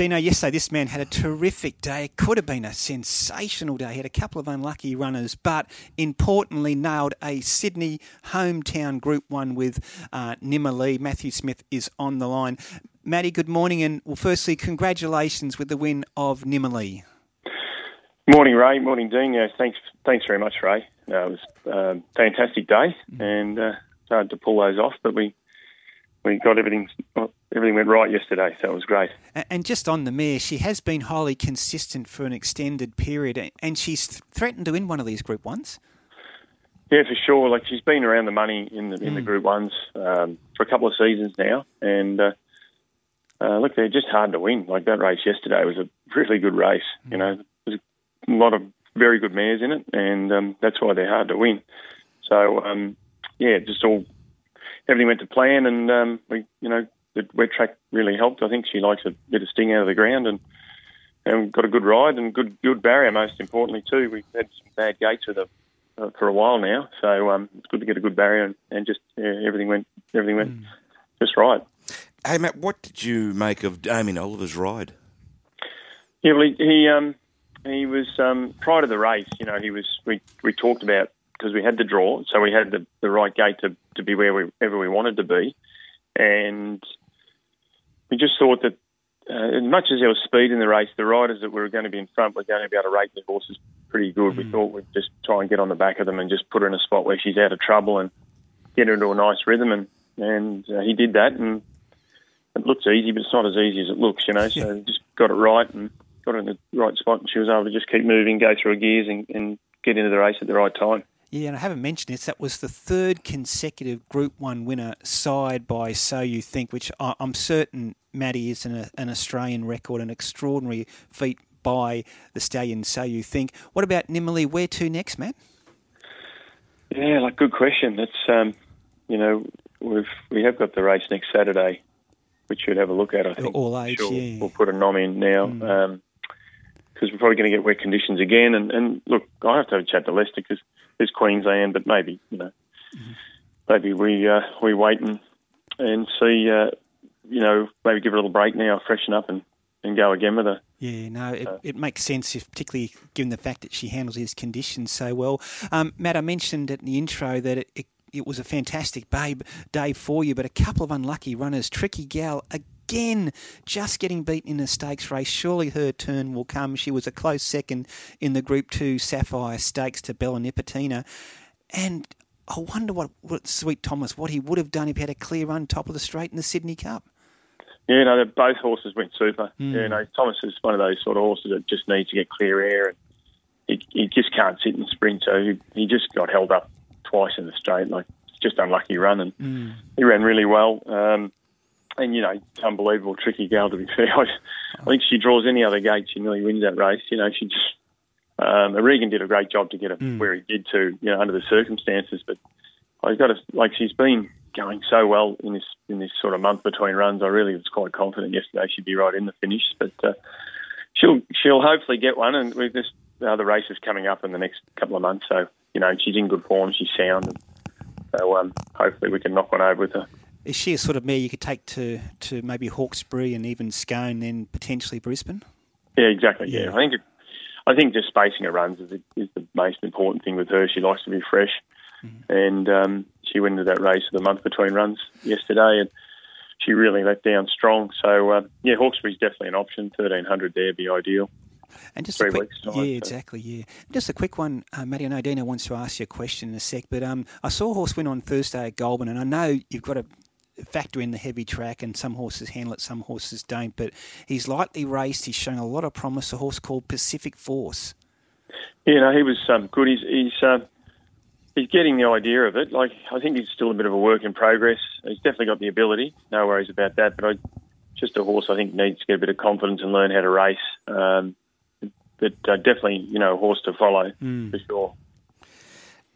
Dino, yesterday this man had a terrific day. It could have been a sensational day. He had a couple of unlucky runners, but importantly nailed a Sydney hometown Group 1 with uh, Nimalee. Matthew Smith is on the line. Matty, good morning, and well, firstly, congratulations with the win of Nimalee. Morning, Ray. Morning, Dean. Yeah, thanks, thanks very much, Ray. Uh, it was a fantastic day, mm. and uh, it's hard to pull those off, but we we got everything everything went right yesterday, so it was great. And just on the mare, she has been highly consistent for an extended period, and she's threatened to win one of these Group Ones. Yeah, for sure. Like she's been around the money in the in mm. the Group Ones um, for a couple of seasons now, and uh, uh, look, they're just hard to win. Like that race yesterday was a really good race. Mm. You know, there's a lot of very good mares in it, and um, that's why they're hard to win. So um, yeah, just all everything went to plan, and um, we, you know, the wet track really helped. I think she likes a bit of sting out of the ground, and and got a good ride and good good barrier. Most importantly, too, we've had some bad gates with her uh, for a while now, so um, it's good to get a good barrier, and, and just yeah, everything went everything went mm. just right. Hey Matt, what did you make of Damien Oliver's ride? Yeah, well, he, he um, he was um, prior to the race. You know, he was. We we talked about because we had the draw, so we had the, the right gate to, to be wherever we wanted to be, and we just thought that uh, as much as there was speed in the race, the riders that were going to be in front were going to be able to rate the horses pretty good. Mm. We thought we'd just try and get on the back of them and just put her in a spot where she's out of trouble and get her into a nice rhythm, and and uh, he did that, and it looks easy, but it's not as easy as it looks, you know. So yeah. just got it right and got her in the right spot, and she was able to just keep moving, go through her gears, and, and get into the race at the right time. Yeah, and I haven't mentioned this. That was the third consecutive Group One winner, side by So You Think, which I'm certain Matty is an, an Australian record, an extraordinary feat by the stallion. So You Think. What about Nimalee? Where to next, Matt? Yeah, like good question. That's um, you know we've we have got the race next Saturday, which you'd have a look at. I think all age. Sure. Yeah. We'll put a nom in now. Mm. Um, because we're probably going to get wet conditions again. And, and look, I have to have a chat to Lester because there's Queensland, but maybe you know, mm-hmm. maybe we uh, we wait and and see, uh, you know, maybe give her a little break now, freshen up, and, and go again with her. Yeah, no, it, uh, it makes sense, if, particularly given the fact that she handles these conditions so well. Um, Matt, I mentioned in the intro that it, it, it was a fantastic babe day for you, but a couple of unlucky runners. Tricky Gal again, just getting beaten in a stakes race. Surely her turn will come. She was a close second in the Group 2 Sapphire Stakes to Bella Nipotina. And I wonder what, what Sweet Thomas, what he would have done if he had a clear run top of the straight in the Sydney Cup. Yeah, no, both horses went super. Mm. Yeah, no, Thomas is one of those sort of horses that just needs to get clear air, and he, he just can't sit and sprint. So he, he just got held up twice in the straight, like just unlucky run, and mm. he ran really well. Um, and you know, unbelievable, tricky gal to be fair. I, I think she draws any other gate, she nearly wins that race. You know, she just um, Regan did a great job to get her mm. where he did to, you know, under the circumstances. But I've got to like she's been going so well in this in this sort of month between runs. I really was quite confident yesterday she'd be right in the finish, but uh, she'll she'll hopefully get one. And with this other races coming up in the next couple of months, so you know she's in good form, she's sound, and so um, hopefully we can knock one over with her. Is she a sort of mare you could take to, to maybe Hawkesbury and even Scone, then potentially Brisbane? Yeah, exactly. Yeah, yeah. I think it, I think just spacing her runs is, the, is the most important thing with her. She likes to be fresh, mm-hmm. and um, she went into that race of the month between runs yesterday, and she really let down strong. So uh, yeah, Hawkesbury's definitely an option. Thirteen hundred there be ideal. And just a quick, time, yeah, so. exactly, yeah. Just a quick one, uh, Matty. I know Dina wants to ask you a question in a sec, but um, I saw a horse win on Thursday at Goulburn, and I know you've got to factor in the heavy track, and some horses handle it, some horses don't. But he's lightly raced. He's showing a lot of promise. A horse called Pacific Force. Yeah, no, he was um, good. He's he's uh, he's getting the idea of it. Like I think he's still a bit of a work in progress. He's definitely got the ability. No worries about that. But I, just a horse I think needs to get a bit of confidence and learn how to race. Um, but uh, definitely, you know, a horse to follow mm. for sure.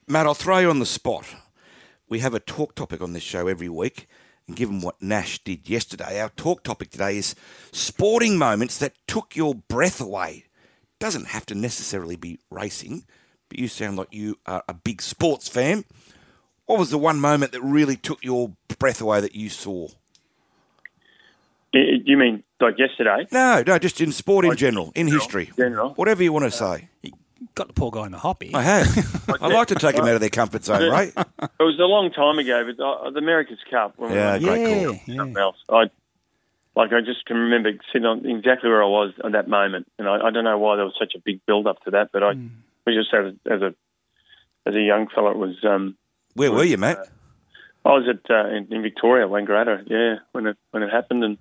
Matt, I'll throw you on the spot. We have a talk topic on this show every week. And given what Nash did yesterday, our talk topic today is sporting moments that took your breath away. Doesn't have to necessarily be racing, but you sound like you are a big sports fan. What was the one moment that really took your breath away that you saw? You mean like yesterday? No, no, just in sport in general, in history, General. whatever you want to say. Uh, Got the poor guy in the hop here. I have. I like to take them out of their comfort zone, right? It was a long time ago, but uh, the America's Cup. When Yeah, we great yeah, call. yeah. something else. I like I just can remember sitting on exactly where I was at that moment, and I, I don't know why there was such a big build up to that, but I was just as, as a as a young fella, it was. Um, Where were you, mate? I was at uh, in, in Victoria, Wangaratta, yeah, when it when it happened, and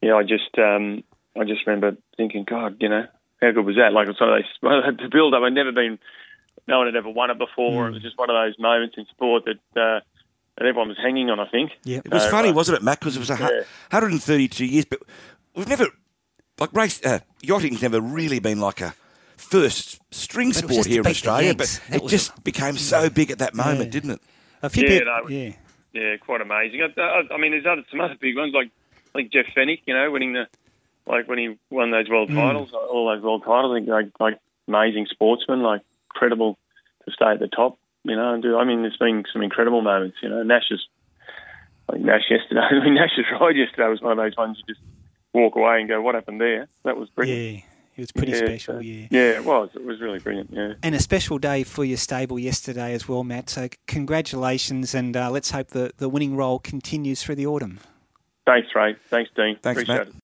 yeah, I just um, I just remember thinking, God, you know, how good was that? Like it's one of those the build up. I'd never been, no one had ever won it before. It was just one of those moments in sport that uh, that everyone was hanging on. I think. Yep. It was So, funny, uh, wasn't it, Matt? Because it was a Yeah. 132 years, but we've never like race uh, yachting's never really been like a first string But it was sport here in to beat the Australia. But That it was- just became so big at that moment, Yeah. didn't it? A few Yeah, people, no, yeah. Yeah, quite amazing. I, I, I mean, there's other some other big ones like like Jeff Fenech, you know, winning the like when he won those world titles, all those world titles. Like, like amazing sportsman, like incredible to stay at the top, you know. And do I mean, there's been some incredible moments, you know. Nash is like Nash yesterday. I mean, Nash's ride yesterday was one of those ones you just walk away and go, "What happened there?" That was brilliant. Yeah, it was pretty Yeah, special, so- yeah. Yeah, it was. It was really brilliant. Yeah. And a special day for your stable yesterday as well, Matt. So congratulations, and uh, let's hope the, the winning role continues through the autumn. Thanks, Ray. Thanks, Dean. Thanks, Appreciate Matt. it.